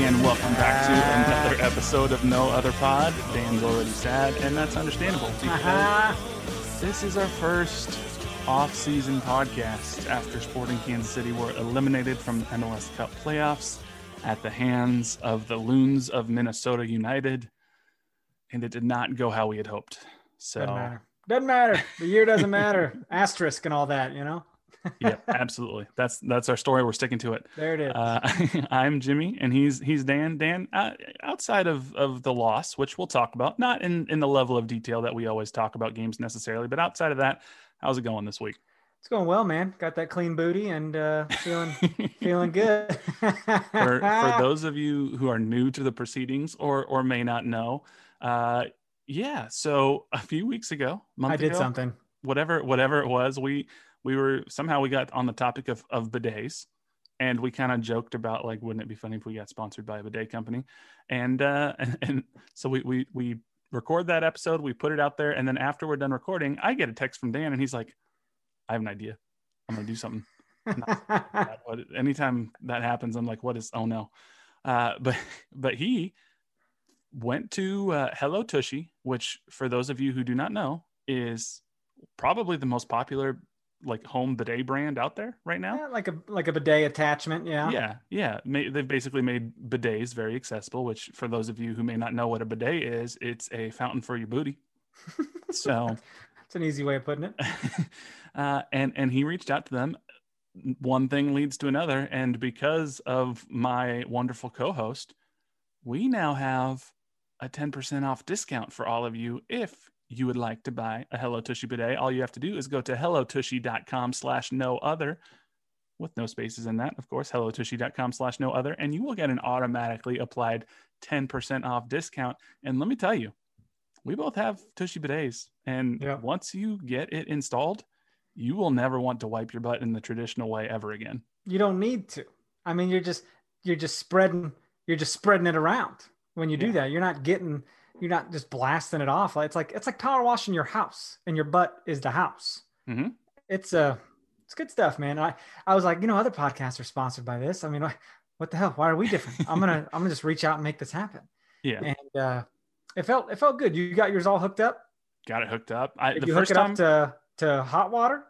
Everybody, and welcome back to another episode of No Other Pod. Dan's already sad, and that's understandable uh-huh. because this is our first off-season podcast after Sporting Kansas City were eliminated from the MLS Cup playoffs at the hands of the Loons of Minnesota United, and it did not go how we had hoped. So, Doesn't matter. Doesn't matter. The year doesn't matter. Asterisk and all that, you know? Yeah, absolutely. That's that's our story. We're sticking to it. There it is. Uh, I'm Jimmy, and he's he's Dan. Dan, uh, outside of of the loss, which we'll talk about, not in in the level of detail that we always talk about games necessarily, but outside of that, how's it going this week? it's going well, man. Got that clean booty and uh, feeling feeling good. For for those of you who are new to the proceedings or or may not know, uh, yeah. So a few weeks ago, I did ago, something. whatever whatever it was we we were somehow we got on the topic of of bidets and we kind of joked about like wouldn't it be funny if we got sponsored by a bidet company? And uh and, and so we we we record that episode we put it out there and then after we're done recording i get a text from dan and he's like i have an idea. I'm gonna do something. Anytime that happens i'm like what is oh no. Uh but but he went to uh, hello tushy which for those of you who do not know is probably the most popular like home bidet brand out there right now Yeah, like a like a bidet attachment. Yeah. yeah yeah they've basically made bidets very accessible which for those of you who may not know what a bidet is it's a fountain for your booty so It's an easy way of putting it. uh, and and he reached out to them one thing leads to another and because of my wonderful co-host we now have a 10% off discount for all of you if you would like to buy a hello tushy bidet all you have to do is go to hellotushy.com slash no other with no spaces in that of course hellotushy.com slash no other and you will get an automatically applied 10% off discount and let me tell you we both have tushy bidets and Yeah. once you get it installed you will never want to wipe your butt in the traditional way ever again You don't need to. I mean, you're just you're just spreading you're just spreading it around when you do Yeah. that. You're not getting you're not just blasting it off. It's like it's like power washing your house, and your butt is the house. Mhm. It's uh it's good stuff, man. I I was like, you know, other podcasts are sponsored by this. I mean, what, the hell? Why are we different? I'm gonna I'm gonna just reach out and make this happen. yeah And uh, it felt it felt good. You got yours all hooked up. got it hooked up I, Did the you hook it time up to to hot water?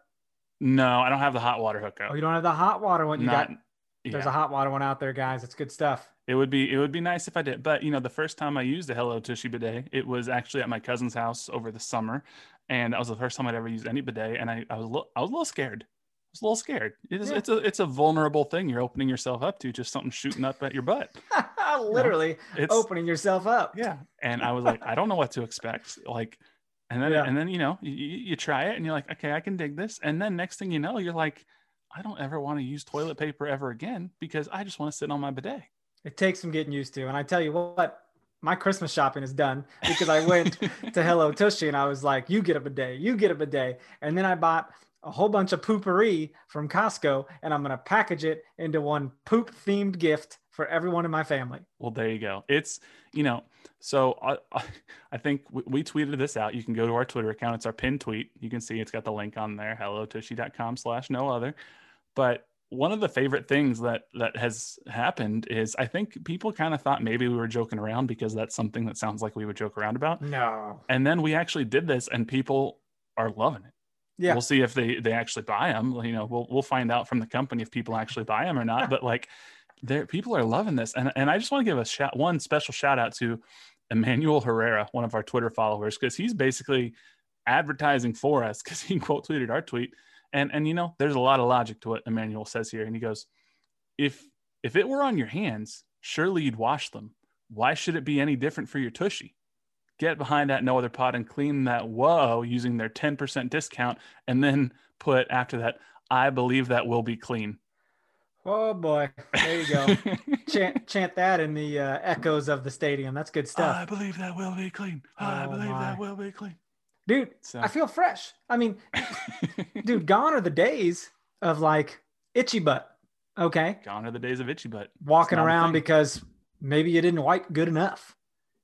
no i don't have the hot water hookup Oh, you don't have the hot water one. You Not- got there's a hot water one out there, guys. It's good stuff. It would be it would be nice if I did, but you know, the first time I used a Hello Tushy bidet, it was actually at my cousin's house over the summer, and that was the first time I'd ever used any bidet, and I, I was a little, I was a little scared. I was a little scared. It is, Yeah. It's a it's a vulnerable thing you're opening yourself up to, just something shooting up at your butt. Literally It's opening yourself up. yeah, and I was like, I don't know what to expect, like. And then, Yeah. and then, you know, you, you try it and you're like, okay, I can dig this. And then next thing you know, you're like, I don't ever want to use toilet paper ever again because I just want to sit on my bidet. It takes some getting used to. And I tell you what, my Christmas shopping is done because I went to Hello Tushy and I was like, you get up a bidet, you get up a bidet. And then I bought a whole bunch of poopery from Costco and I'm going to package it into one poop themed gift for everyone in my family. Well, there you go. It's you know, so I I think we, we tweeted this out. You can go to our Twitter account. It's our pinned tweet. You can see it's got the link on there. Hellotushy.com slash no other. But one of the favorite things that that has happened is I think people kind of thought maybe we were joking around because that's something that sounds like we would joke around about. No. And then we actually did this, and people are loving it. Yeah. We'll see if they they actually buy them. You know, we'll we'll find out from the company if people actually buy them or not. but like, there people are loving this, and and I just want to give a shout one special shout out to Emmanuel Herrera, one of our Twitter followers, because he's basically advertising for us because he quote tweeted our tweet and and you know, there's a lot of logic to what Emmanuel says here. And he goes, if if it were on your hands, surely you'd wash them. Why should it be any different for your tushy? Get behind that no other pot and clean that whoa using their 10% discount and then put after that, I believe that will be clean. Oh boy, there you go. chant, chant that in the uh, echoes of the stadium. That's good stuff. I believe that will be clean. I Oh, believe my. that will be clean. Dude So- i feel fresh i mean dude gone are the days of like itchy butt okay Gone are the days of itchy butt. walking around because maybe you didn't wipe good enough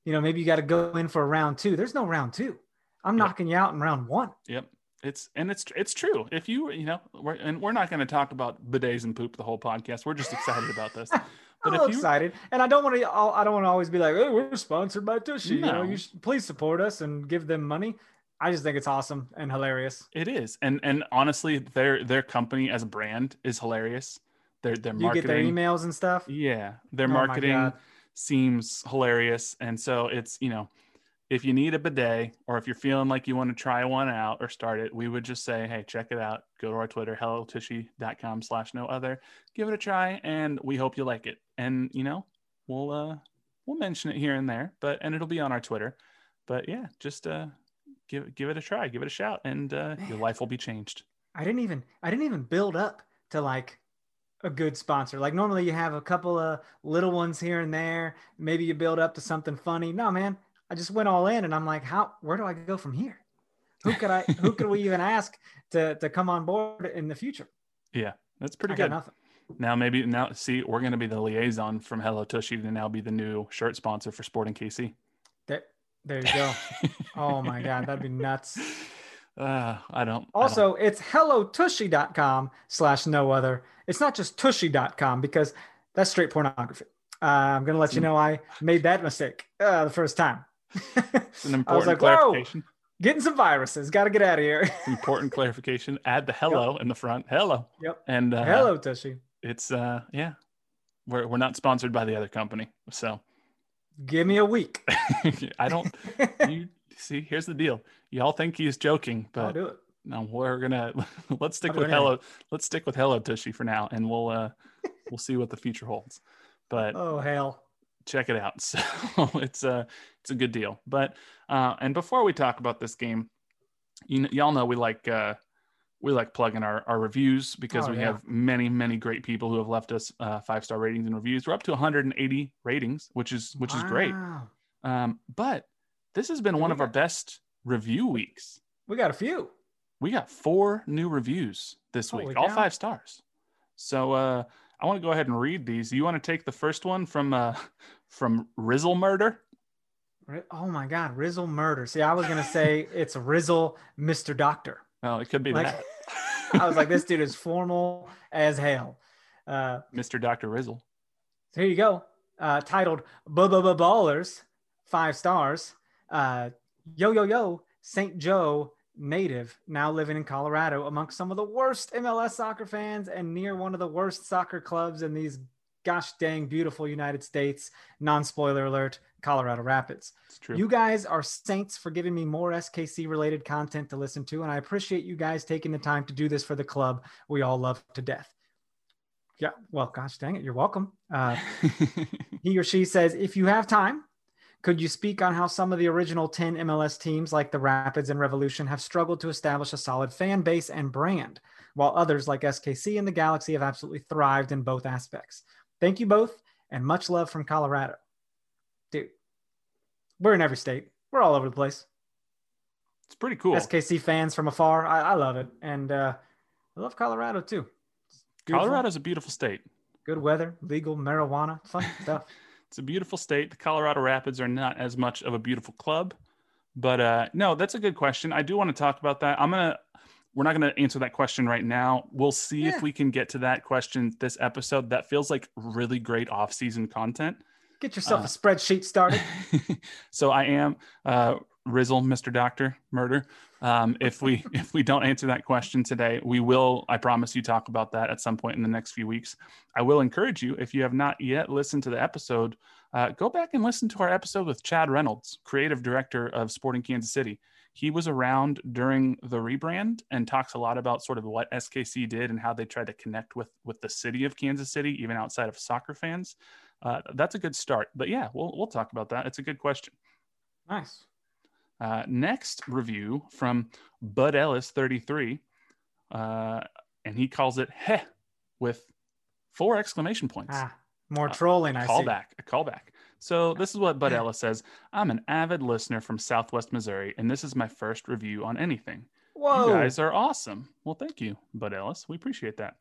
you know maybe you got to go in for a round two there's no round two i'm Yep. knocking you out in round one Yep. It's and it's it's true. If you you know, we're, and we're not going to talk about bidets and poop the whole podcast. We're just excited about this. i'm But if little you- excited and i don't want to i don't want to always be like oh we're sponsored by tushy you know No. you should please support us and give them money i just think it's awesome and hilarious It is, and and honestly, their their company as a brand is hilarious. Their their marketing, you get their emails and stuff yeah, their Oh marketing seems hilarious, and so it's you know, if you need a bidet or if you're feeling like you want to try one out or start it, we would just say, hey, check it out. Go to our Twitter, hellotushy.com slash no other. Give it a try, and we hope you like it. And you know, we'll uh we'll mention it here and there, but and it'll be on our Twitter. But yeah, just uh give give it a try, give it a shout, and uh, your life will be changed. I didn't even I didn't even build up to like a good sponsor. Like normally you have a couple of little ones here and there. Maybe you build up to something funny. No, man. I just went all in and I'm like, how where do I go from here? Who could I who could we even ask to to come on board in the future? Yeah, that's pretty I good. nothing. Now maybe now see we're gonna be the liaison from Hello Tushy to now be the new shirt sponsor for Sporting KC. There, there you go. oh my god, that'd be nuts. Uh, I don't. I don't- Also, it's hellotushy.com slash no other. It's not just tushy.com because that's straight pornography. Uh, I'm going to let you know I made that mistake uh, the first time. it's an I was important like, whoa, clarification. getting some viruses. Got to get out of here. important clarification. Add the hello in the front. Hello. Yep. And uh, Hello, Tushy. It's uh, yeah, we're we're not sponsored by the other company, so Give me a week. I don't. you see, here's the deal. Y'all think he's joking, I'll but do it. no, we're gonna let's stick I'll with hello. Let's stick with hello Tushy for now, and we'll uh, we'll see what the future holds. But Oh, hell. check it out. So it's a it's a good deal. But uh, and before we talk about this game, you know, y'all know we like uh, we like plugging our, our reviews because Oh, we yeah. have many many great people who have left us uh, five star ratings and reviews. We're up to 180 ratings, which is which is great. Um, but this has been one of our best review weeks. We got a few. We got four new reviews this Holy week, all five stars. So uh, I want to go ahead and read these. You want to take the first one from uh, from Rizzle Murder? Oh, my God. Rizzle murder. See, I was going to say it's Rizzle Mr. Doctor. Oh, it could be Like, that. I was like, this dude is formal as hell. Uh, Mr. Dr. Rizzle. So here you go. Uh, titled "Bubba Ballers," five stars. Uh, yo yo yo, St. Joe native, now living in Colorado, amongst some of the worst MLS soccer fans and near one of the worst soccer clubs in these gosh dang beautiful United States. Non spoiler alert: Colorado Rapids. It's true. You guys are saints for giving me more SKC related content to listen to, and I appreciate you guys taking the time to do this for the club we all love to death. Yeah, well, gosh dang it, you're welcome. Uh, he or she says, if you have time, could you speak on how some of the original 10 MLS teams, like the Rapids and Revolution, have struggled to establish a solid fan base and brand, while others, like SKC and the Galaxy, have absolutely thrived in both aspects? Thank you both, and much love from Colorado. Dude, we're in every state, we're all over the place. it's pretty cool. SKC fans from afar, I, I love it. And uh, I love Colorado too. Beautiful. Colorado's a beautiful state. Good weather, legal marijuana, fun stuff. It's a beautiful state. The Colorado Rapids are not as much of a beautiful club, but uh, no, that's a good question. I do want to talk about that. I'm gonna. We're not going to answer that question right now. We'll see Yeah. if we can get to that question this episode. That feels like really great off-season content. Get yourself Uh, a spreadsheet started. so I am uh, Rizzle, Mr. Doctor Murder. Um, if we if we don't answer that question today, we will. I promise you talk about that at some point in the next few weeks. I will encourage you if you have not yet listened to the episode, uh, go back and listen to our episode with Chad Reynolds, creative director of Sporting Kansas City. He was around during the rebrand and talks a lot about sort of what SKC did and how they tried to connect with with the city of Kansas City, even outside of soccer fans. Uh, that's a good start. But yeah, we'll we'll talk about that. It's a good question. nice. Uh, next review from Bud Ellis 33, uh, and he calls it heh with four exclamation points. Ah, more Uh, trolling. I see. callback, a callback. So this is what Bud Ellis says. I'm an avid listener from Southwest Missouri, and this is my first review on anything. Whoa. You guys are awesome. Well, thank you, Bud Ellis. We appreciate that.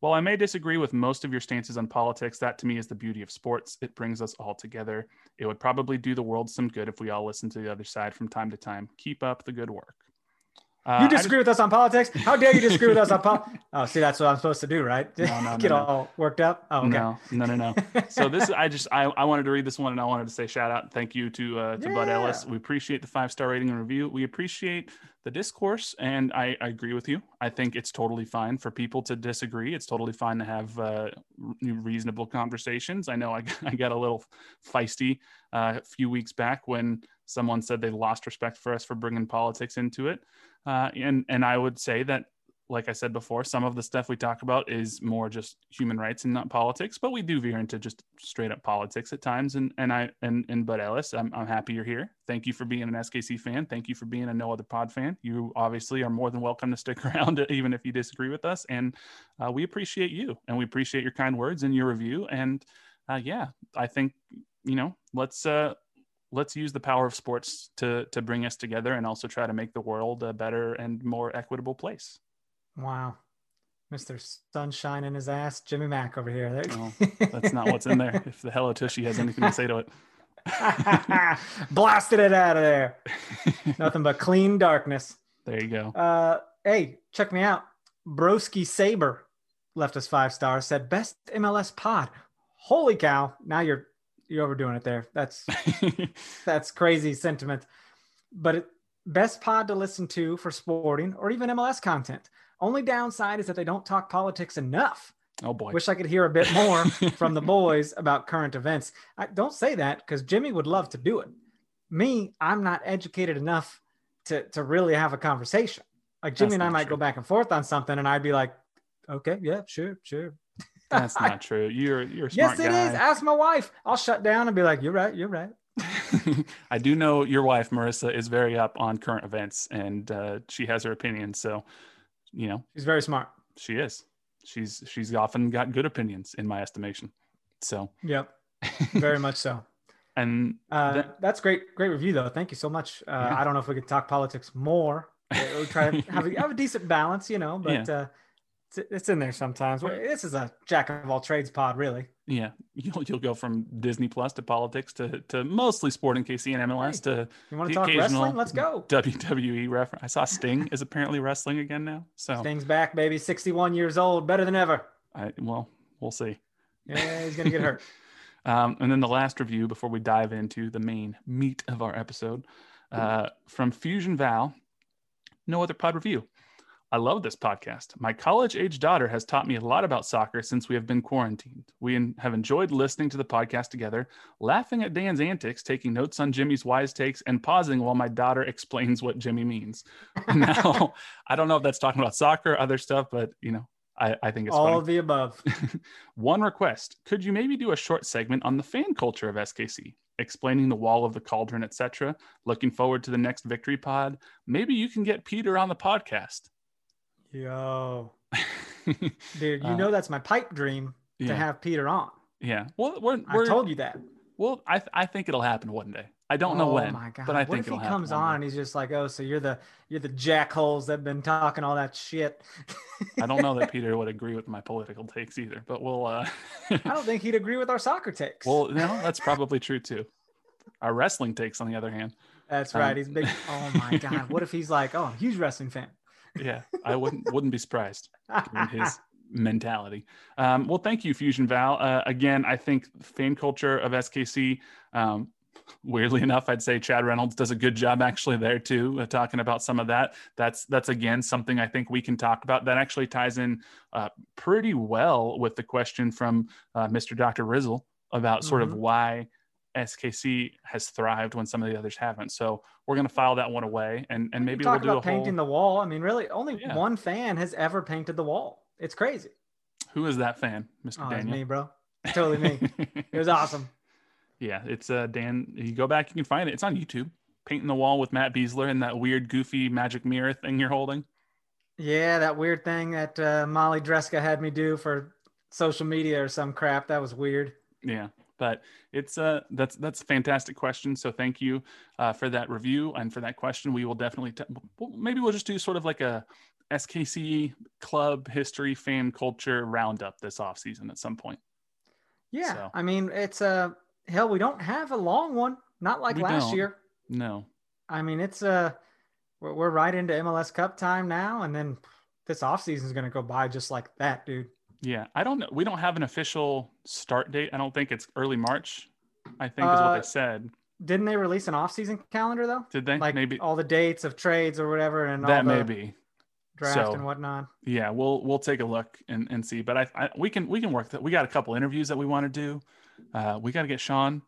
While I may disagree with most of your stances on politics, that to me is the beauty of sports. It brings us all together. It would probably do the world some good if we all listened to the other side from time to time. Keep up the good work. Uh, you disagree with us on politics? How dare you disagree with us on politics? Oh, see, that's what I'm supposed to do, right? No, no, Get no. all worked up. Oh, okay. No, no, no, no. so this I just I, I wanted to read this one and I wanted to say shout out thank you to uh, to Bud Ellis. We appreciate the five star rating and review. We appreciate the discourse and I, I agree with you. I think it's totally fine for people to disagree. It's totally fine to have uh, reasonable conversations. I know I, I got a little feisty uh, a few weeks back when someone said they lost respect for us for bringing politics into it. Uh, and and I would say that like I said before, some of the stuff we talk about is more just human rights and not politics, but we do veer into just straight up politics at times. And and I and and Bud Ellis, I'm I'm happy you're here. Thank you for being an SKC fan. Thank you for being a No Other Pod fan. You obviously are more than welcome to stick around, even if you disagree with us. And uh, we appreciate you, and we appreciate your kind words and your review. And uh, yeah, I think you know, let's uh, let's use the power of sports to to bring us together, and also try to make the world a better and more equitable place. Wow. Mr. Sunshine in his ass, Jimmy Mack over here. There- No, That's not what's in there. If the Hello Tushy has anything to say to it. Blasted it out of there. Nothing but clean darkness. There you go. Uh, hey, check me out. Broski Saber left us five stars. Said best MLS pod. Holy cow! Now you're you're overdoing it there. That's that's crazy sentiment. But it, best pod to listen to for sporting or even MLS content. Only downside is that they don't talk politics enough. oh boy. Wish I could hear a bit more from the boys about current events. I don't say that because Jimmy would love to do it. Me, I'm not educated enough to to really have a conversation. Like Jimmy That's and I might true. go back and forth on something, and I'd be like, "Okay, yeah, sure, sure." That's not true. You're you're a Yes, smart it is. guy. Ask my wife. I'll shut down and be like, "You're right. You're right." I do know your wife Marissa is very up on current events, and uh, she has her opinion. So, you know, She's very smart. she is. She's she's often got good opinions in my estimation. So, Yep, very much so. and Uh, That- that's great, great review though. Thank you so much. Uh, Yeah. I don't know if we could talk politics more. We'll try to have a, have a decent balance, you know, but uh, it's, in there sometimes. This is a jack of all trades pod, really. yeah, you'll you'll go from Disney Plus to politics to to mostly sporting KC and MLS to You want to talk wrestling? Let's go. WWE reference. I saw Sting is apparently wrestling again now. So, Sting's back, baby. 61 years old, better than ever. I well, we'll see. Yeah, he's gonna get hurt. Um, and then the last review before we dive into the main meat of our episode uh, from Fusion Val. No other pod review. I love this podcast. My college age daughter has taught me a lot about soccer since we have been quarantined. We have enjoyed listening to the podcast together, laughing at Dan's antics, taking notes on Jimmy's wise takes, and pausing while my daughter explains what Jimmy means. now, I don't know if that's talking about soccer or other stuff, but you know, I, I think it's All funny. of the above. One request: Could you maybe do a short segment on the fan culture of SKC, explaining the wall of the cauldron, etc.? Looking forward to the next victory pod. Maybe you can get Peter on the podcast. Yo, dude, you Uh, know that's my pipe dream to yeah, have Peter on. yeah. Well, we're, I we're told you that. well. I I think it'll happen one day. I don't know oh when, my god! but I what think if he comes on and he's just like, "Oh, so you're the you're the jackholes that've been talking all that shit." I don't know that Peter would agree with my political takes either, but we'll. Uh, I don't think he'd agree with our soccer takes. well, no, that's probably true too. Our wrestling takes, on the other hand, that's um, right. He's big. Oh my god! What if he's like, "Oh, huge wrestling fan." Yeah, I wouldn't wouldn't be surprised given his mentality. Um, well, thank you, Fusion Val. Uh, again, I think fan culture of SKC. Um, weirdly enough, I'd say Chad Reynolds does a good job actually there too, uh, talking about some of that. That's that's again something I think we can talk about. That actually ties in uh, pretty well with the question from uh, Mr. Dr. Rizzle about sort of Mhm. why SKC has thrived when some of the others haven't. So we're going to file that one away, and and maybe we'll do a about painting whole. the wall. I mean, really, only Yeah. one fan has ever painted the wall. It's crazy. Who is that fan, Mr. Oh, it's Daniel? me, bro. Totally me. It was awesome. yeah, it's uh Dan. You go back, you can find it. It's on YouTube. Painting the wall with Matt Besler and that weird, goofy magic mirror thing you're holding. Yeah, that weird thing that uh, Molly Dreska had me do for social media or some crap. That was weird. Yeah, but it's uh that's that's a fantastic question. So thank you uh, for that review and for that question. We will definitely t- maybe we'll just do sort of like a SKC club history fan culture roundup this off season at some point. Yeah, So- I mean, it's uh, hell, we don't have a long one, not like We last don't. year. No, I mean, it's uh, we're, we're right into MLS Cup time now, and then this offseason is going to go by just like that, dude. Yeah, I don't know. We don't have an official start date. I don't think it's early March. I think is what Uh, they said. Didn't they release an off-season calendar though? Did they? Like maybe all the dates of trades or whatever, and that all the may be. draft So- and whatnot. yeah we'll we'll take a look and, and see but I, I we can we can work that we got a couple interviews that we want to do uh we got to get sean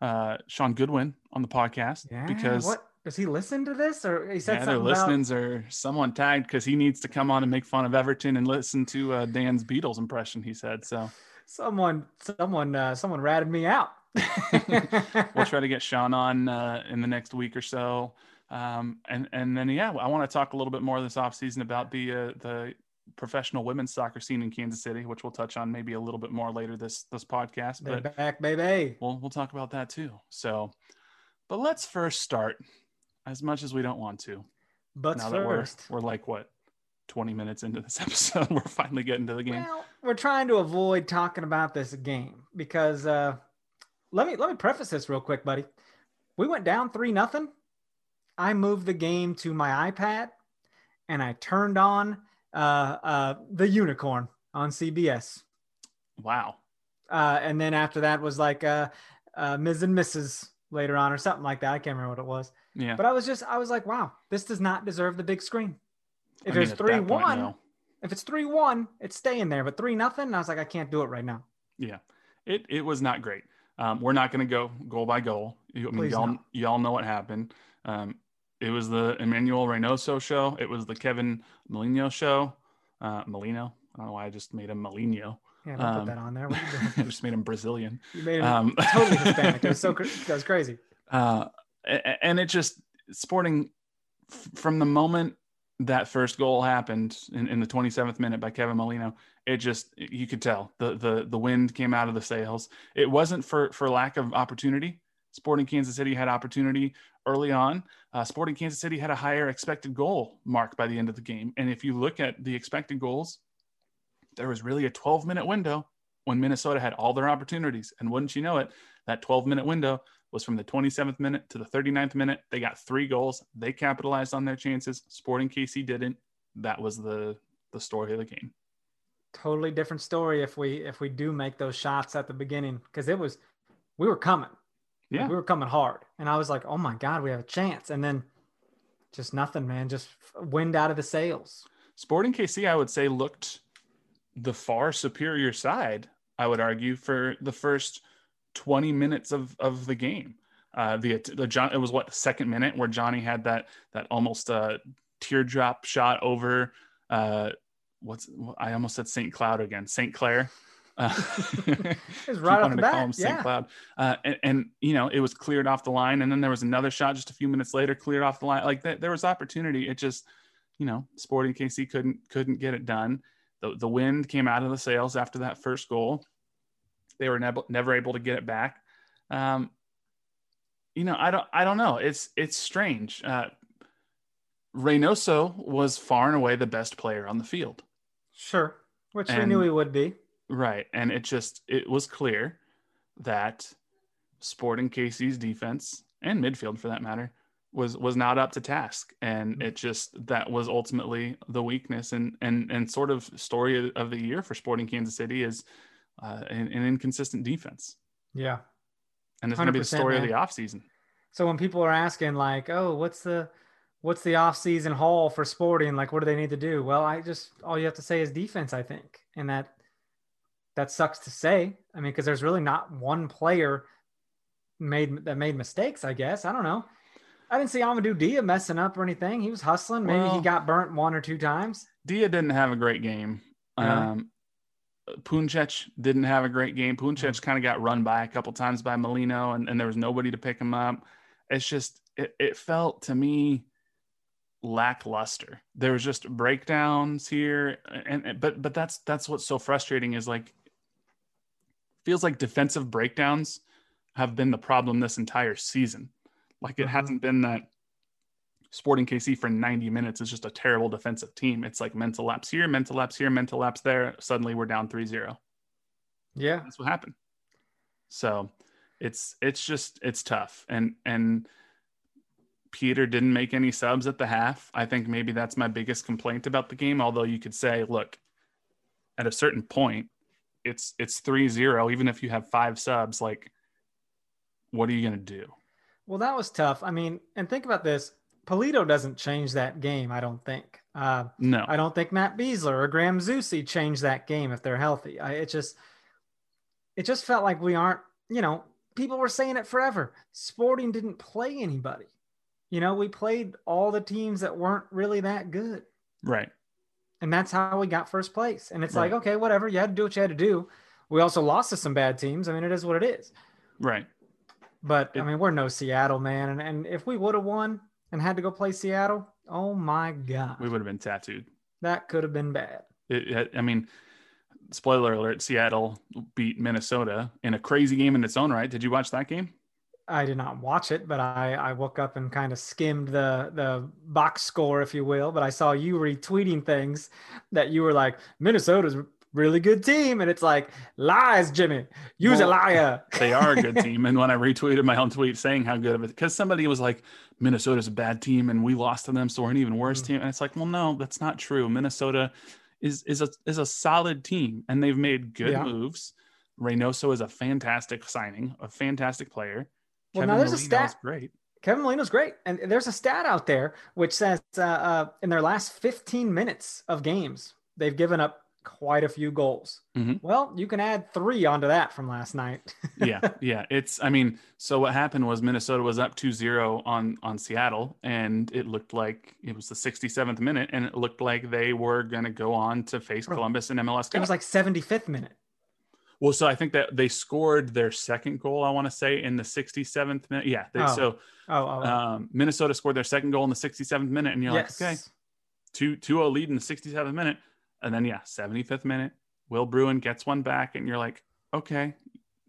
uh sean goodwin on the podcast Yeah, because what does he listen to this or he said yeah, something about? listenings are someone tagged because he needs to come on and make fun of everton and listen to uh, dan's beatles impression he said so Someone, someone, uh, someone ratted me out. we'll try to get sean on uh, in the next week or so um and and then yeah i want to talk a little bit more this offseason about the uh, the professional women's soccer scene in kansas city which we'll touch on maybe a little bit more later this this podcast They're but back, baby. we'll we'll talk about that too. So, but let's first start, as much as we don't want to. But now that we're we're like what, twenty minutes into this episode, we're finally getting to the game. well, we're trying to avoid talking about this game because uh, let me let me preface this real quick, buddy. We went down three nothing. I moved the game to my iPad, and I turned on uh, uh, the Unicorn on CBS. Wow. uh, and then after that was like uh, uh, Ms. and Mrs. later on or something like that. I can't remember what it was, Yeah. but I was just I was like, wow, this does not deserve the big screen. If I mean, it's three point, one, no. if it's three one, it's staying there. But three nothing, I was like, I can't do it right now. Yeah. It it was not great. Um, we're not going to go goal by goal. I mean, Please y'all no. y'all know what happened. Um, it was the Emmanuel Reynoso show. It was the Kevin Molino show. Uh, Molino. I don't know why I just made him Molino. Yeah, don't Um, put that on there. What are you just made him Brazilian. You made him Um, totally Hispanic. It was so that was crazy. uh, and it just sporting from the moment that first goal happened in, in the 27th minute by Kevin Molino, it just you could tell the the the wind came out of the sails. It wasn't for for lack of opportunity. Sporting Kansas City had opportunity early on. Uh, Sporting Kansas City had a higher expected goal mark by the end of the game, and if you look at the expected goals, there was really a 12 minute window when Minnesota had all their opportunities, and wouldn't you know it, that 12 minute window was from the 27th minute to the 39th minute. They got three goals. They capitalized on their chances. Sporting KC didn't. That was the the story of the game. Totally different story if we if we do make those shots at the beginning because it was we were coming. Like, Yeah. we were coming hard, and I was like, oh my god, we have a chance, and then just nothing, man. Just wind out of the sails. Sporting KC, I would say, looked the far superior side. I would argue for the first 20 minutes of of the game. Uh, the the John it was what second minute where Johnny had that that almost uh, teardrop shot over uh, what's I almost said St. Cloud again St. Clair. Uh, It was right off the to call him bat. St. Yeah. Cloud. Uh, and, and, you know, it was cleared off the line. And then there was another shot just a few minutes later, cleared off the line. Like th- there was opportunity. It just, you know, Sporting KC couldn't couldn't get it done. The, the wind came out of the sails after that first goal. They were never never able to get it back. Um, you know, I don't I don't know. It's it's strange. Uh, Reynoso was far and away the best player on the field. Sure, which we knew he would be. Right. And it just it was clear that Sporting KC's defense and midfield for that matter was was not up to task. And it just that was ultimately the weakness and and and sort of story of the year for Sporting Kansas City is uh, an, an inconsistent defense. Yeah. And it's going to be the 100%, story of man. the offseason. So when people are asking like, "Oh, what's the what's the off-season haul for Sporting? Like, what do they need to do?" Well, I just all you have to say is defense, I think, and that that sucks to say. I mean, because there's really not one player made that made mistakes. I guess I don't know. I didn't see Amadou Dia messing up or anything. He was hustling. Maybe he got burnt one or two times. Dia didn't have a great game. Yeah. Um, Puncec didn't have a great game. Puncec kind of got run by a couple times by Molino, and, and there was nobody to pick him up. It's just it, it felt to me lackluster. There was just breakdowns here, and, and but but that's that's what's so frustrating is like feels like defensive breakdowns have been the problem this entire season. Like it Mhm. hasn't been that Sporting KC for 90 minutes is just a terrible defensive team. It's like mental lapse here, mental lapse here, mental lapse there. Suddenly we're down 3-0. Yeah, That's what happened. So it's it's just it's tough. And and Peter didn't make any subs at the half. I think maybe that's my biggest complaint about the game. Although you could say, look, at a certain point, it's it's 3-0, even if you have five subs, like what are you gonna do? Well, that was tough. I mean, and think about this. Polito doesn't change that game, I don't think. Uh, No. I don't think Matt Besler or Graham Zusi change that game if they're healthy. I, it just, it just felt like we aren't. You know, people were saying it forever. Sporting didn't play anybody. You know, we played all the teams that weren't really that good, Right. and that's how we got first place. And it's Right. like, okay, whatever. You had to do what you had to do. We also lost to some bad teams. I mean, it is what it is. Right. But I mean, we're no Seattle, man. And, and if we would have won and had to go play Seattle, oh my God, We would have been tattooed. that could have been bad. It, I mean, spoiler alert: Seattle beat Minnesota in a crazy game in its own right. Did you watch that game? I did not watch it, but I, I woke up and kind of skimmed the the box score, if you will. But I saw you retweeting things that you were like, Minnesota's really good team, and it's like lies, Jimmy. A Well, liar. They are a good team. And when I retweeted my own tweet saying how good of it, because somebody was like, Minnesota's a bad team and we lost to them, so we're an even worse Mm. team. And it's like, well, no, that's not true. Minnesota is is a is a solid team, and they've made good Yeah. moves. Reynoso is a fantastic signing, a fantastic player. Well, now there's a stat- great. Kevin Molino's great, and there's a stat out there which says uh, uh, in their last 15 minutes of games, they've given up quite a few goals. Mhm. Well, you can add three onto that from last night. yeah yeah it's i mean so what happened was minnesota was up 2-0 on on seattle and it looked like it was the 67th minute and it looked like they were going to go on to face columbus in mls it was like 75th minute. well so i think that they scored their second goal i want to say in the 67th minute yeah they, Oh. so Oh, oh, oh. um, minnesota scored their second goal in the 67th minute and you're yes. like okay 2 2-0 lead in the 67th minute and then yeah 75th minute will bruin gets one back and you're like okay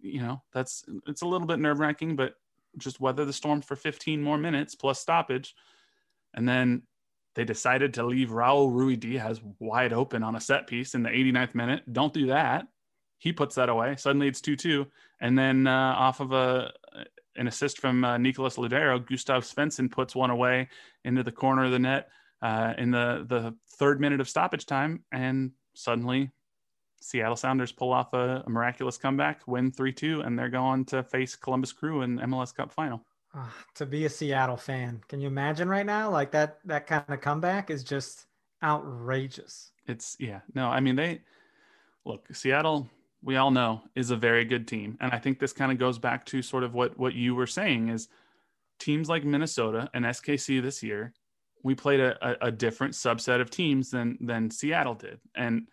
you know that's it's a little bit nerve-wracking but just weather the storm for 15 more minutes plus stoppage and then they decided to leave Raul Ruidíaz wide open on a set piece in the 89th minute. Don't do that. He puts that away. Suddenly it's 2-2. And then uh, off of a an assist from uh, Nicolas Gustav Svensson puts one away into the corner of the net uh, in the the third minute of stoppage time, and suddenly Seattle Sounders pull off a, a miraculous comeback, win three two, and they're going to face Columbus Crew in MLS Cup final. Ah, to be a Seattle fan, can you imagine right now? Like that that kind of comeback is just outrageous. It's yeah, no, I mean they look Seattle. We all know is a very good team, and I think this kind of goes back to sort of what what you were saying is teams like Minnesota and SKC this year. We played a, a, a different subset of teams than than Seattle did, and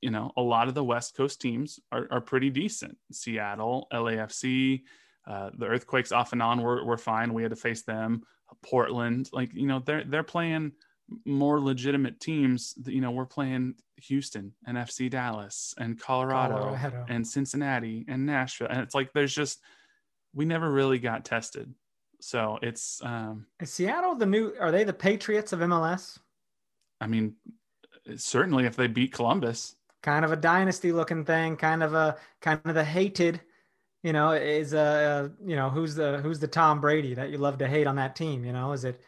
you know a lot of the West Coast teams are, are pretty decent. Seattle, LAFC, uh, the Earthquakes off and on were, were fine. We had to face them. Portland, like you know, they're they're playing more legitimate teams. You know, we're playing Houston and FC Dallas and Colorado, Colorado. and Cincinnati and Nashville, and it's like there's just we never really got tested. So it's um, Is Seattle the new? Are they the Patriots of MLS? I mean, certainly if they beat Columbus, Kind of a dynasty looking thing. Kind of a kind of the hated. You know, is a you know who's the who's the Tom Brady that you love to hate on that team? You know, is it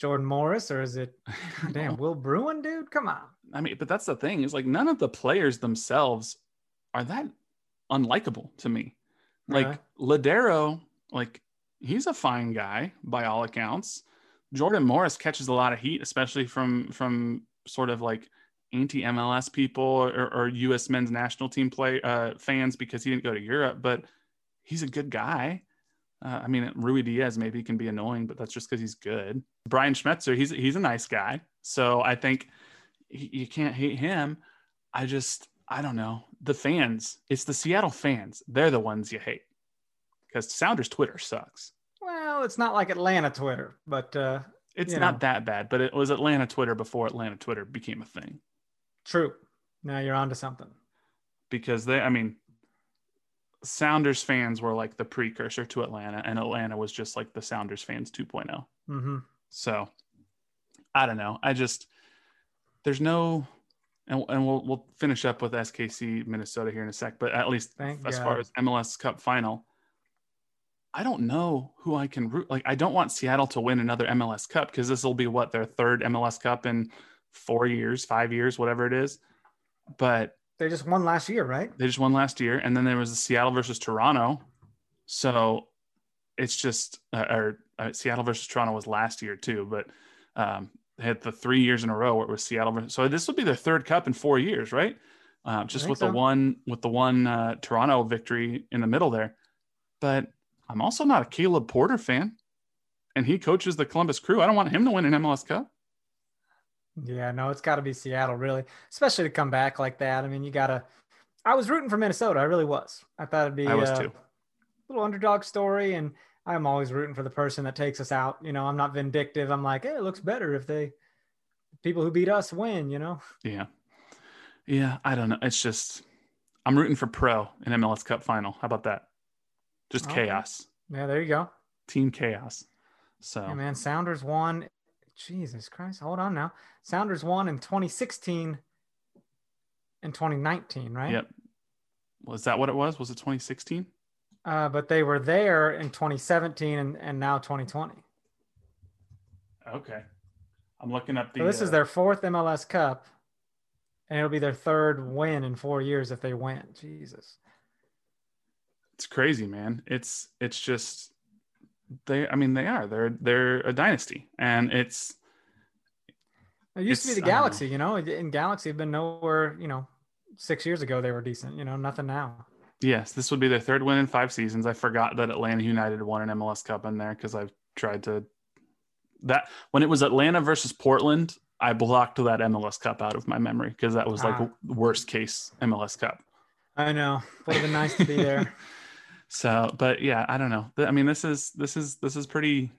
Jordan Morris or is it damn Will Bruin, dude? Come on. I mean, but that's the thing is like none of the players themselves are that unlikable to me. Like Lodeiro, like he's a fine guy by all accounts. Jordan Morris catches a lot of heat, especially from from sort of like anti MLS people or, or, U.S. men's national team play uh, fans because he didn't go to Europe. But he's a good guy. Uh, I mean, Ruidíaz maybe can be annoying, but that's just because he's good. Brian Schmetzer, he's he's a nice guy, so I think he, you can't hate him. I just I don't know the fans. It's the Seattle fans. They're the ones you hate because Sounders Twitter sucks. Well, it's not like Atlanta Twitter, but uh, it's not know. that bad. But it was Atlanta Twitter before Atlanta Twitter became a thing true. Now you're onto something. because they. I mean, Sounders fans were like the precursor to Atlanta, and Atlanta was just like the Sounders fans 2.0. Mm-hmm. So I don't know. I just there's no and, and we'll we'll finish up with SKC Minnesota here in a sec, but at least Thank as God. far as MLS Cup final, I don't know who I can root. Like I don't want Seattle to win another MLS Cup because this will be what their third MLS Cup in four years, five years, whatever it is. But They just won last year, right? they just won last year, and then there was the Seattle versus Toronto. So it's just, uh, or uh, Seattle versus Toronto was last year too, but um, they had the three years in a row where it was Seattle. Versus, so this will be their third cup in four years, right? Uh, just with so. the one with the one uh, Toronto victory in the middle there. But I'm also not a Caleb Porter fan, and he coaches the Columbus Crew. I don't want him to win an MLS Cup. Yeah, no, it's got to be Seattle, really, especially to come back like that. I mean, you got to. I was rooting for Minnesota. I really was. I thought it'd be I was uh, too. little underdog story, and I'm always rooting for the person that takes us out. You know, I'm not vindictive. I'm like, hey, it looks better if they people who beat us win. You know, Yeah. Yeah. I don't know. It's just, I'm rooting for pro in MLS Cup final. How about that? Just Okay. chaos, yeah, there you go. team chaos. So, Hey, man, Sounders won. Jesus Christ, hold on now. Sounders won in 2016 and 2019, right? yep. Was that what it was? Was it 2016? Uh, but they were there in 2017 and, and now 2020. Okay. I'm looking up the. So this is uh, their fourth MLS Cup, and it'll be their third win in four years if they win. Jesus. It's crazy, man. It's, it's just, they, I mean, they are. They're, they're a dynasty. And it's, It used to be the don't know. Galaxy, you know. In Galaxy, have been nowhere. You know, six years ago they were decent. You know, nothing now. yes, this would be their third win in five seasons. I forgot that Atlanta United won an MLS Cup in there because I've tried to, that, when it was Atlanta versus Portland, I blocked that MLS Cup out of my memory because that was like Ah. worst case MLS Cup. I know. Would have been nice to be there. So, but yeah, I don't know. I mean, this is this is this is pretty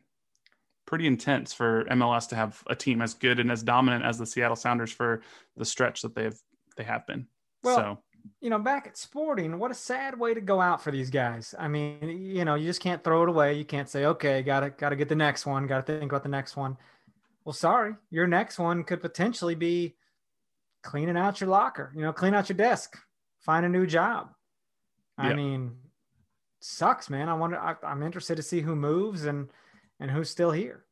pretty intense for MLS to have a team as good and as dominant as the Seattle Sounders for the stretch that they've they have been. Well, so you know, back at Sporting, what a sad way to go out for these guys. I mean, you know, you just can't throw it away. You can't say, okay, gotta gotta get the next one, gotta think about the next one. Well, sorry, your next one could potentially be cleaning out your locker, you know, clean out your desk, find a new job. I Yeah. mean, sucks, man. I wonder. I, I'm interested to see who moves and and who's still here.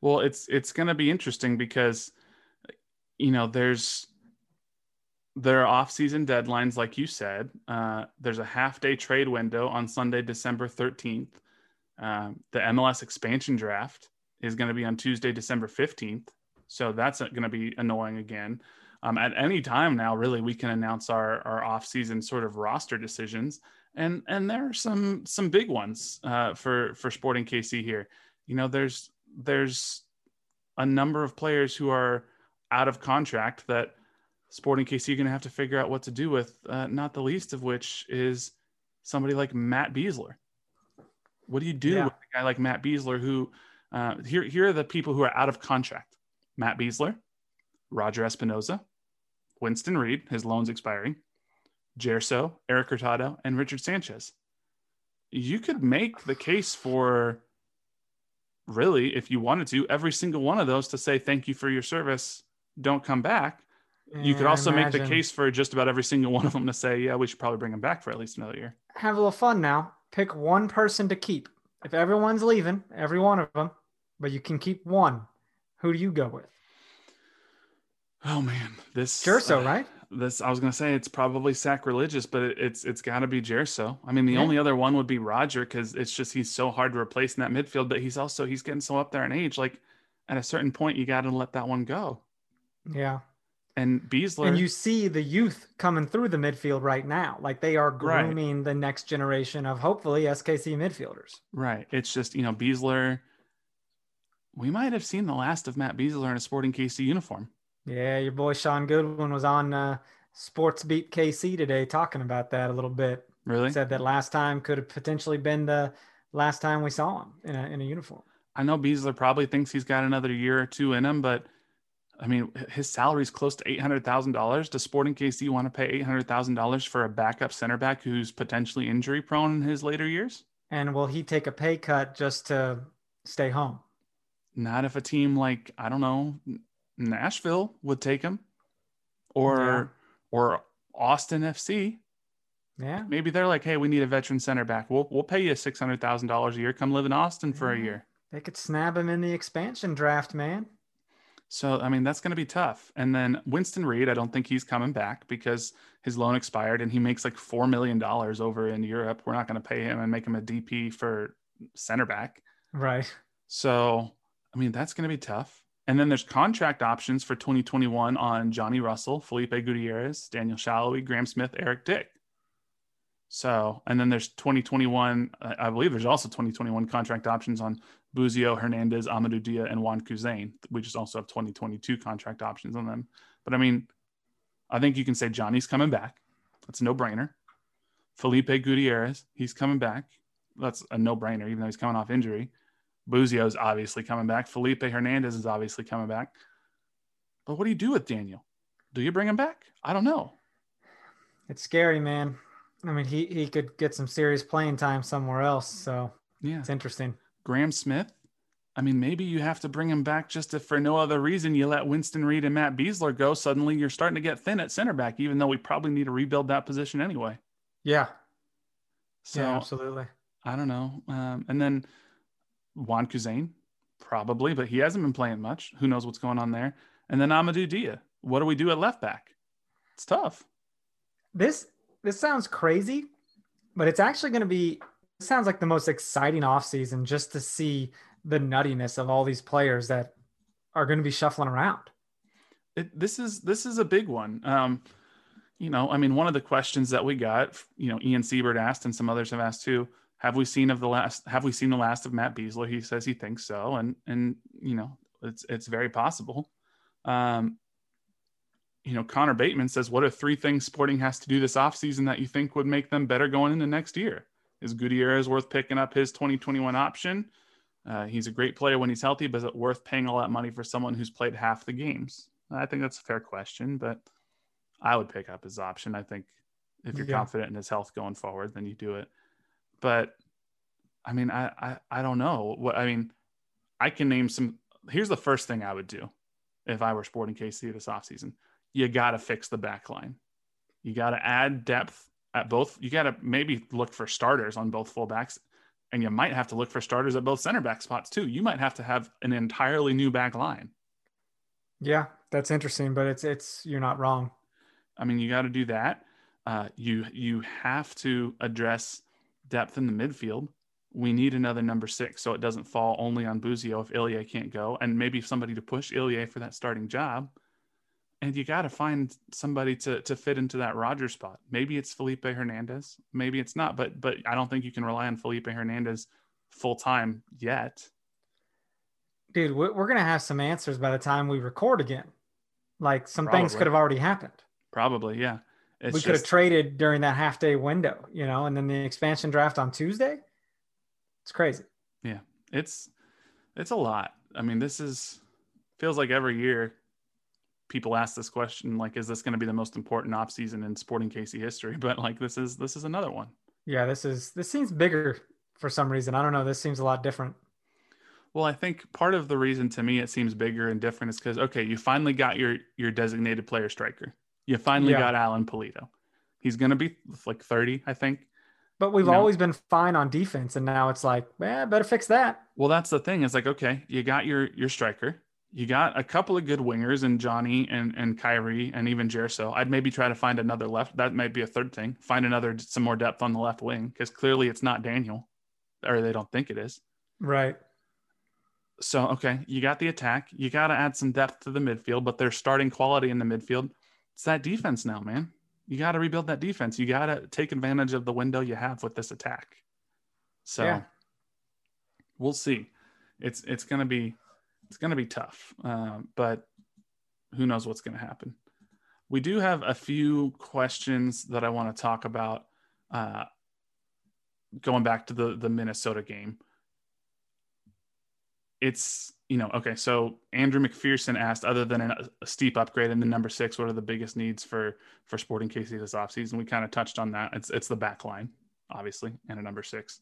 Well, it's it's going to be interesting because you know there's there are off-season deadlines, like you said. Uh, there's a half-day trade window on Sunday, December 13th. Um, the MLS expansion draft is going to be on Tuesday, December 15th. So that's going to be annoying again. Um, at any time now, really, we can announce our our off-season sort of roster decisions, and and there are some some big ones uh, for for Sporting KC here. You know, there's there's a number of players who are out of contract that Sporting KC are going to have to figure out what to do with. Uh, not the least of which is somebody like Matt Besler. What do you do Yeah. with a guy like Matt Besler? Who uh, here here are the people who are out of contract: Matt Besler, Roger Espinoza, Winston Reid, his loan's expiring, Gerso, Erik Hurtado, and Richard Sanchez. You could make the case for really, if you wanted to, every single one of those to say thank you for your service, don't come back. You could also make the case for just about every single one of them to say, yeah, we should probably bring them back for at least another year. Have a little fun now. Pick one person to keep. If everyone's leaving, every one of them, but you can keep one. Who do you go with? Oh man, this Gerso, uh, right? This I was gonna say it's probably sacrilegious, but it, it's it's got to be Gerso. I mean, the Yeah. only other one would be Roger because it's just he's so hard to replace in that midfield. But he's also he's getting so up there in age. Like at a certain point, you got to let that one go. Yeah. And Besler, And you see the youth coming through the midfield right now. Like they are Right. grooming the next generation of hopefully SKC midfielders. right? It's just you know Besler. We might have seen the last of Matt Besler in a Sporting KC uniform. Yeah, your boy Sean Goodwin was on uh, Sports Beat KC today talking about that a little bit. Really? Said that last time could have potentially been the last time we saw him in a, in a uniform. I know Besler probably thinks he's got another year or two in him, but I mean, his salary is close to eight hundred thousand dollars. Does Sporting KC want to pay eight hundred thousand dollars for a backup center back who's potentially injury prone in his later years? And will he take a pay cut just to stay home? Not if a team like I don't know Nashville would take him, or or Austin FC. Yeah. Maybe they're like, hey, we need a veteran center back. We'll we'll pay you six hundred thousand dollars a year. Come live in Austin for a year. They could snab him in the expansion draft, man. So, I mean, that's going to be tough. And then Winston Reid, I don't think he's coming back because his loan expired and he makes like $4 million over in Europe. We're not going to pay him and make him a DP for center back. Right. So, I mean, that's going to be tough. And then there's contract options for 2021 on Johnny Russell, Felipe Gutierrez, Daniel Salloi, Graham Smith, Eric Dick. So, and then there's 2021, I believe there's also 2021 contract options on Busio, Hernandez, Amadou Dia, and Wan Kuzain. We just also have 2022 contract options on them. But I mean, I think you can say Johnny's coming back. That's a no brainer. Felipe Gutierrez, he's coming back. That's a no brainer, even though he's coming off injury. Busio is obviously coming back. Felipe Hernandez is obviously coming back. But what do you do with Daniel? Do you bring him back? I don't know. It's scary, man. I mean, he, he could get some serious playing time somewhere else. So Yeah. it's interesting. Graham Smith. I mean, maybe you have to bring him back just if for no other reason you let Winston Reid and Matt Besler go. Suddenly you're starting to get thin at center back, even though we probably need to rebuild that position anyway. Yeah. So yeah, absolutely. I don't know. Um, and then Wan Kuzain, probably, but he hasn't been playing much. Who knows what's going on there? And then Amadou Dia. What do we do at left back? It's tough. This this sounds crazy, but it's actually going to be it sounds like the most exciting offseason just to see the nuttiness of all these players that are going to be shuffling around. it, this is this is a big one. Um, you know, I mean, one of the questions that we got, you know, Ian Siebert asked, and some others have asked too. Have we seen of the last? Have we seen the last of Matt Besler? He says he thinks so, and and you know, it's it's very possible. Um, you know, Connor Bateman says, "What are three things Sporting has to do this offseason that you think would make them better going into next year?" Is Gutierrez worth picking up his 2021 option? Uh, he's a great player when he's healthy, but is it worth paying all that money for someone who's played half the games? I think that's a fair question, but I would pick up his option. I think if you're Yeah. confident in his health going forward, then you do it. But I mean, I, I I don't know what I mean. I can name some. Here's the first thing I would do if I were Sporting KC this offseason. You got to fix the back line. You got to add depth at both. You got to maybe look for starters on both fullbacks, and you might have to look for starters at both center back spots too. You might have to have an entirely new back line. Yeah, that's interesting, but it's it's you're not wrong. I mean, you got to do that. Uh, you you have to address depth in the midfield. We need another number six, so it doesn't fall only on Busio if Ilie can't go, and maybe somebody to push Ilie for that starting job. And you got to find somebody to to fit into that Roger spot. Maybe it's Felipe Hernandez, maybe it's not, but but I don't think you can rely on Felipe Hernandez full time yet. Dude, we- we're going to have some answers by the time we record again. Like some things could have already happened. Probably, yeah. It's we could have traded during that half day window, you know, and then the expansion draft on Tuesday. It's crazy. Yeah. It's it's a lot. I mean, this is feels like every year people ask this question like is this going to be the most important offseason in sporting KC history? But like this is this is another one. Yeah, this is this seems bigger for some reason. I don't know. This seems a lot different. Well, I think part of the reason to me it seems bigger and different is because okay, you finally got your your designated player striker. You finally Yeah. got Alan Pulido. He's gonna be like 30, I think. But we've No. always been fine on defense, and now it's like, eh, better fix that. Well, that's the thing. It's like, okay, you got your your striker. You got a couple of good wingers and Johnny and and Khiry and even Gerso. I'd maybe try to find another left. That might be a third thing. Find another some more depth on the left wing because clearly it's not Daniel, or they don't think it is. Right. So okay, you got the attack. You got to add some depth to the midfield, but there's starting quality in the midfield. It's that defense now, man. You got to rebuild that defense. You got to take advantage of the window you have with this attack. So Yeah. we'll see. It's it's gonna be it's gonna be tough, uh, but who knows what's gonna happen. We do have a few questions that I want to talk about. Uh, going back to the the Minnesota game, it's you know okay. So Andrew McPherson asked, other than a, a steep upgrade in the number six, what are the biggest needs for for Sporting KC this offseason? We kind of touched on that. It's it's the back line, obviously, and a number six.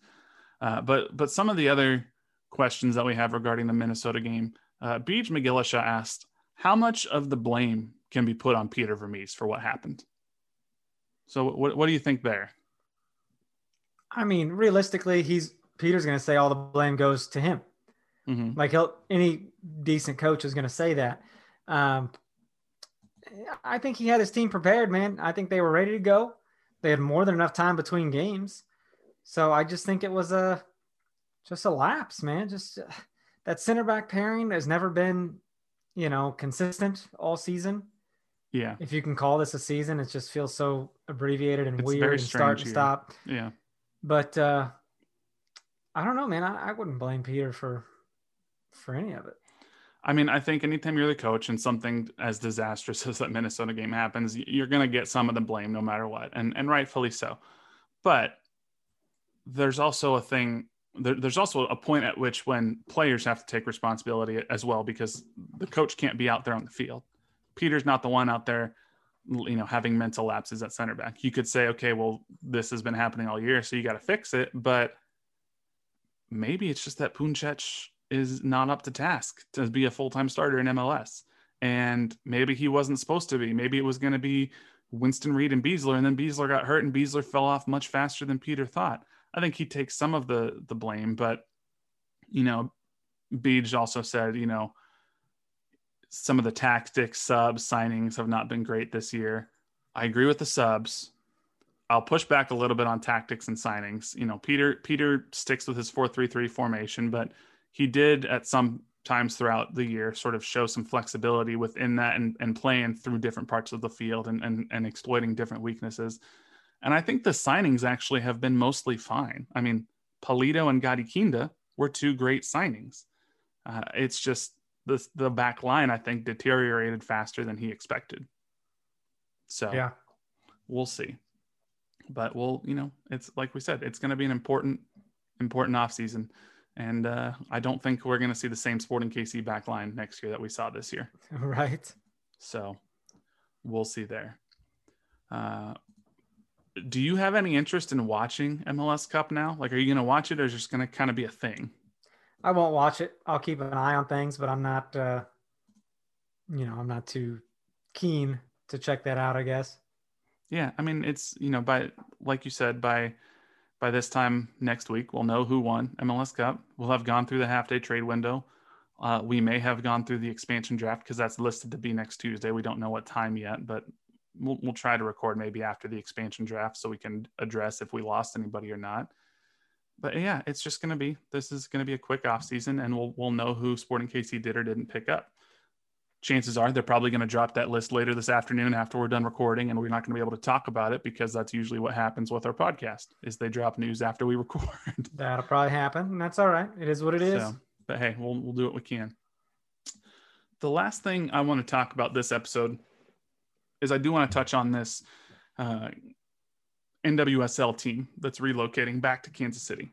Uh, but but some of the other questions that we have regarding the Minnesota game, uh, Beach McGillishaw asked, how much of the blame can be put on Peter Vermes for what happened? So what what do you think there? I mean, realistically, he's Peter's going to say all the blame goes to him. Hmm Like he'll any decent coach is going to say that. Um, I think he had his team prepared, man. I think they were ready to go. They had more than enough time between games, so I just think it was a just a lapse, man. Just uh, that center back pairing has never been, you know, consistent all season. Yeah, If you can call this a season, it just feels so abbreviated and It's weird very and start and here. stop. yeah. But uh, I don't know, man. I, I wouldn't blame Peter for for any of it. I mean, I think anytime you're the coach and something as disastrous as that Minnesota game happens, you're going to get some of the blame no matter what, and and rightfully so. But there's also a thing. There, there's also a point at which when players have to take responsibility as well, because the coach can't be out there on the field. Peter's not the one out there, you know, having mental lapses at center back. You could say, okay, well, this has been happening all year, so you got to fix it. But maybe it's just that Puncec is not up to task to be a full-time starter in MLS. And maybe he wasn't supposed to be. Maybe it was going to be Winston Reid and Besler, and then Besler got hurt, and Besler fell off much faster than Peter thought. I think he takes some of the the blame, but you know, Beach also said, you know, some of the tactics subs signings have not been great this year. I agree with the subs. I'll push back a little bit on tactics and signings. You know, Peter Peter sticks with his 4-3-3 formation, but he did at some times throughout the year sort of show some flexibility within that and, and playing through different parts of the field and, and, and exploiting different weaknesses. And I think the signings actually have been mostly fine. I mean, Pulido and Gadi Kinda were two great signings. Uh, it's just the, the back line, I think, deteriorated faster than he expected. So Yeah. we'll see. But we'll, you know, it's like we said, it's going to be an important, important offseason. And uh, I don't think we're going to see the same Sporting KC back line next year that we saw this year. Right. So we'll see there. Uh, do you have any interest in watching MLS Cup now? Like, are you going to watch it or is it just going to kind of be a thing? I won't watch it. I'll keep an eye on things, but I'm not, uh, you know, I'm not too keen to check that out. I guess. Yeah, I mean, it's you know, by like you said, by by this time next week, we'll know who won MLS Cup. We'll have gone through the half day trade window. Uh, we may have gone through the expansion draft because that's listed to be next Tuesday. We don't know what time yet, but we'll we'll try to record maybe after the expansion draft so we can address if we lost anybody or not. But yeah, it's just going to be this is going to be a quick off season, and we'll we'll know who Sporting KC did or didn't pick up chances are they're probably going to drop that list later this afternoon after we're done recording and we're not going to be able to talk about it because that's usually what happens with our podcast is they drop news after we record That'll probably happen, and that's all right. It is what it is. So, but hey we'll, we'll do what we can the last thing i want to talk about this episode is i do want to touch on this uh, nwsl team that's relocating back to kansas city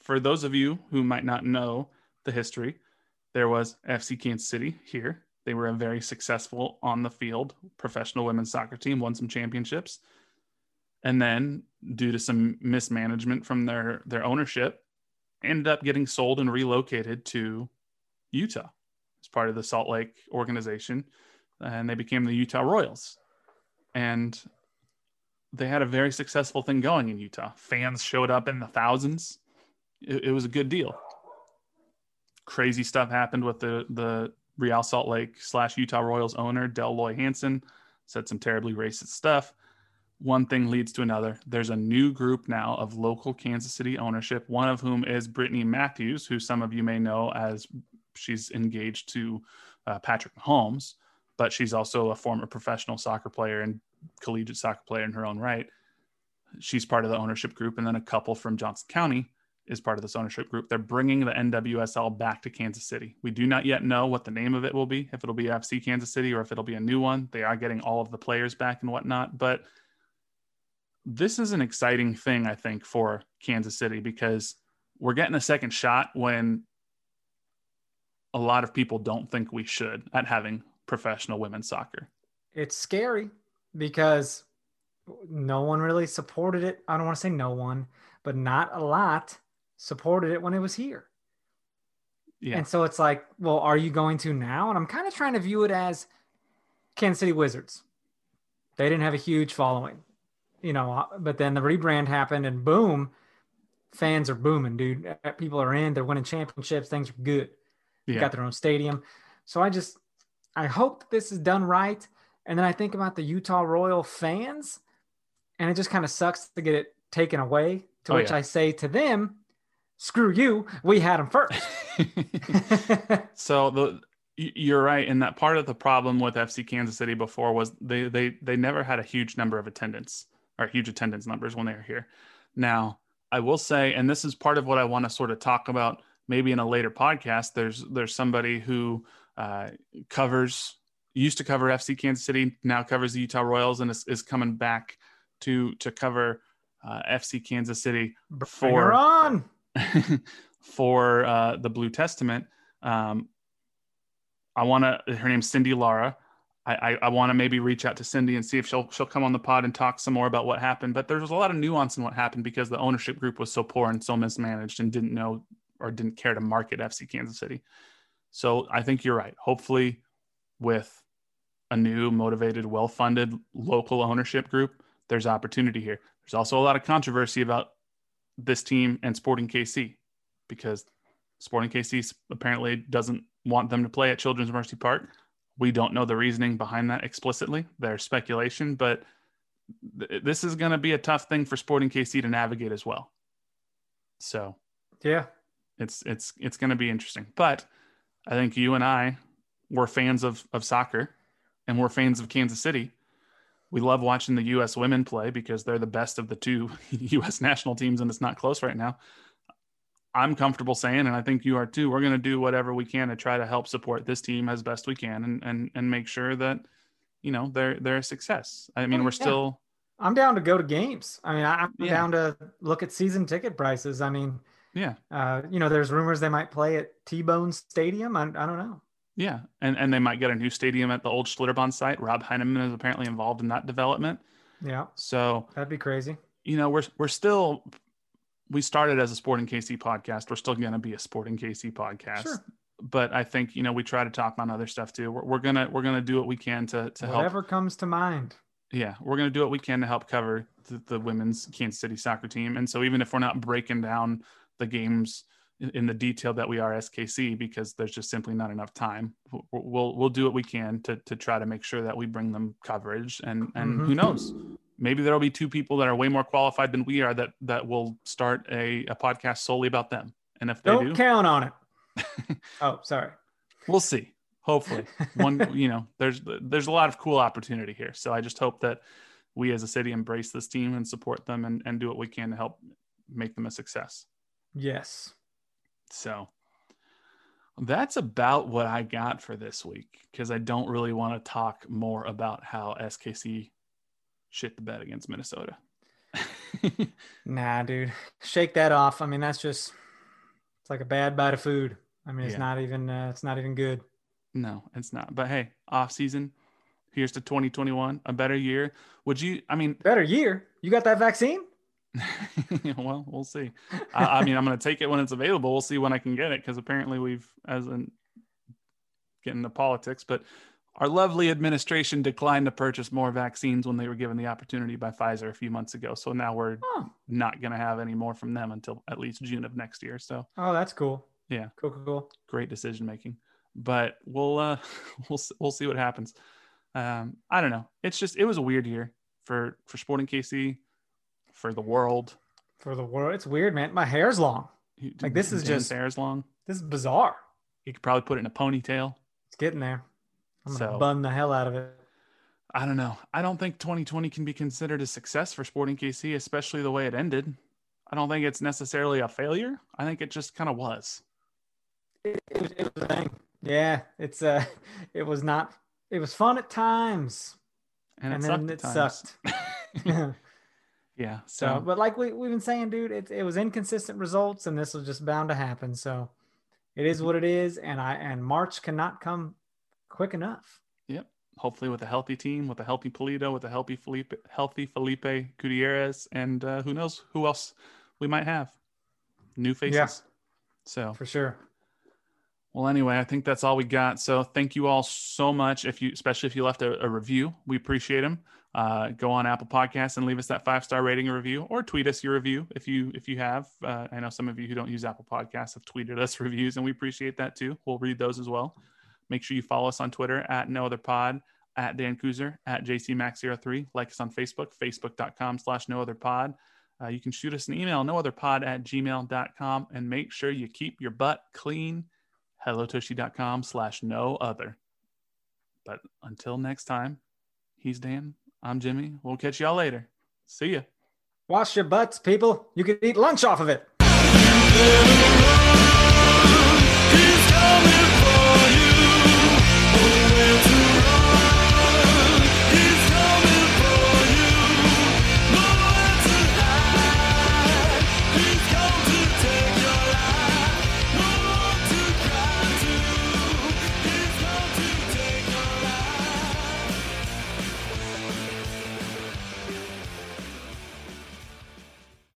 for those of you who might not know the history there was fc kansas city here they were a very successful on the field professional women's soccer team, won some championships. And then, due to some mismanagement from their, their ownership, ended up getting sold and relocated to Utah as part of the Salt Lake organization, and they became the Utah Royals. And they had a very successful thing going in Utah. Fans showed up in the thousands. It, it was a good deal. Crazy stuff happened with the the Real Salt Lake slash Utah Royals owner Dell Loy Hansen. Said some terribly racist stuff. One thing leads to another. There's a new group now of local Kansas City ownership. One of whom is Brittany Matthews, who some of you may know as she's engaged to uh, Patrick Mahomes, but she's also a former professional soccer player and collegiate soccer player in her own right. She's part of the ownership group, and then a couple from Johnson County is part of this ownership group. They're bringing the NWSL back to Kansas City. We do not yet know what the name of it will be, if it'll be FC Kansas City or if it'll be a new one. They are getting all of the players back and whatnot, but this is an exciting thing, I think, for Kansas City because we're getting a second shot when a lot of people don't think we should at having professional women's soccer. It's scary because no one really supported it. I don't want to say no one, but not a lot supported it when it was here. Yeah. And so it's like, well, are you going to now? And I'm kind of trying to view it as Kansas City Wizards. They didn't have a huge following, you know, uh, but then the rebrand happened and boom, fans are booming, dude. Uh, uh, people are in, they're winning championships, things are good. Yeah. got their own stadium. So I just, I hope this is done right. And then I think about the Utah Royal fans, and it just kind of sucks to get it taken away. To oh, which yeah. I say to them, screw you, we had them first. so the you're right and that part of the problem with FC Kansas City before was they they they never had a huge number of attendance or huge attendance numbers when they were here. Now, I will say and this is part of what I want to sort of talk about maybe in a later podcast there's there's somebody who uh, covers used to cover FC Kansas City, now covers the Utah Royals, and is, is coming back to to cover uh, FC Kansas City for on for uh, the Blue Testament. Um, I want to. Her name's Cindy Lara. I, I, I want to maybe reach out to Cindy and see if she'll she'll come on the pod and talk some more about what happened. But there's a lot of nuance in what happened because the ownership group was so poor and so mismanaged and didn't know or didn't care to market FC Kansas City. So I think you're right. Hopefully, with a new, motivated, well funded local ownership group, there's opportunity here. There's also a lot of controversy about this team and Sporting KC because Sporting KC apparently doesn't want them to play at Children's Mercy Park. We don't know the reasoning behind that explicitly. There's speculation, but th- this is going to be a tough thing for Sporting KC to navigate as well. So, yeah, it's it's it's going to be interesting. But I think you and I were fans of of soccer and we're fans of Kansas City. We love watching the U.S. women play because they're the best of the two U.S. national teams, and it's not close right now. I'm comfortable saying, and I think you are too. We're going to do whatever we can to try to help support this team as best we can, and and and make sure that you know they're they're a success. I mean, oh, we're yeah. still. I'm down to go to games. I mean, I'm yeah. down to look at season ticket prices. I mean, yeah. Uh, you know, there's rumors they might play at T-Bone Stadium. I, I don't know. Yeah, and and they might get a new stadium at the old Schlitterbahn site. Rob Heineman is apparently involved in that development. Yeah. So that'd be crazy. You know, we're we're still we started as a Sporting KC podcast. We're still going to be a Sporting KC podcast. Sure. But I think you know we try to talk on other stuff too. We're, we're gonna we're gonna do what we can to to help. Whatever comes to mind. Yeah, we're gonna do what we can to help cover the, the women's Kansas City soccer team. And so even if we're not breaking down the games in the detail that we are SKC because there's just simply not enough time. We'll we'll do what we can to to try to make sure that we bring them coverage and and mm-hmm. who knows maybe there'll be two people that are way more qualified than we are that that will start a, a podcast solely about them. And if they don't do, count on it. oh, sorry. We'll see. Hopefully, one you know there's there's a lot of cool opportunity here. So I just hope that we as a city embrace this team and support them and, and do what we can to help make them a success. Yes. So that's about what I got for this week because I don't really want to talk more about how SKC shit the bed against Minnesota. nah, dude, shake that off. I mean, that's just it's like a bad bite of food. I mean, it's yeah. not even uh, it's not even good. No, it's not. But hey, off season. Here's to 2021, a better year. Would you? I mean, better year. You got that vaccine? well, we'll see. I, I mean, I'm going to take it when it's available. We'll see when I can get it because apparently we've, as in getting the politics, but our lovely administration declined to purchase more vaccines when they were given the opportunity by Pfizer a few months ago. So now we're Oh, not going to have any more from them until at least June of next year. So oh, that's cool. Yeah. Cool, cool, cool. great decision making. But we'll uh, we'll we'll see what happens. Um, I don't know. It's just it was a weird year for for Sporting KC, for the world. For the world, it's weird, man. My hair's long. You- Like, this is just- hair's long. This is bizarre. You could probably put it in a ponytail. It's getting there. I'm gonna So- bun the hell out of it. I don't know. I don't think 2020 can be considered a success for Sporting KC, especially the way it ended. I don't think it's necessarily a failure. I think it just kind of was. It was, it was a thing. Yeah, it's uh, it was not. It was fun at times, And, and, it then sucked. it times. sucked. yeah. so, but like we we've been saying, dude, it it was inconsistent results, and this was just bound to happen. So, it is what it is, and I and March cannot come quick enough. Yep. Hopefully with a healthy team, with a healthy Pulido, with a healthy Felipe, healthy Felipe Gutierrez, and uh, who knows who else we might have. New faces. Yeah. So For sure. Well, anyway, I think that's all we got. So thank you all so much. If you, especially if you left a, a review, we appreciate them. Uh, go on Apple Podcasts and leave us that five star rating and review, or tweet us your review if you if you have. Uh, I know some of you who don't use Apple Podcasts have tweeted us reviews, and we appreciate that too. We'll read those as well. Make sure you follow us on Twitter at No Other Pod, at Dan Kuzer, at JC JCMax03. Like us on Facebook, facebook.com slash No Other Pod. Uh, you can shoot us an email, nootherpod at gmail.com, and make sure you keep your butt clean hellotushy.com slash no other. But until next time, he's Dan. I'm Jimmy. We'll catch y'all later. See ya. Wash your butts, people. You can eat lunch off of it.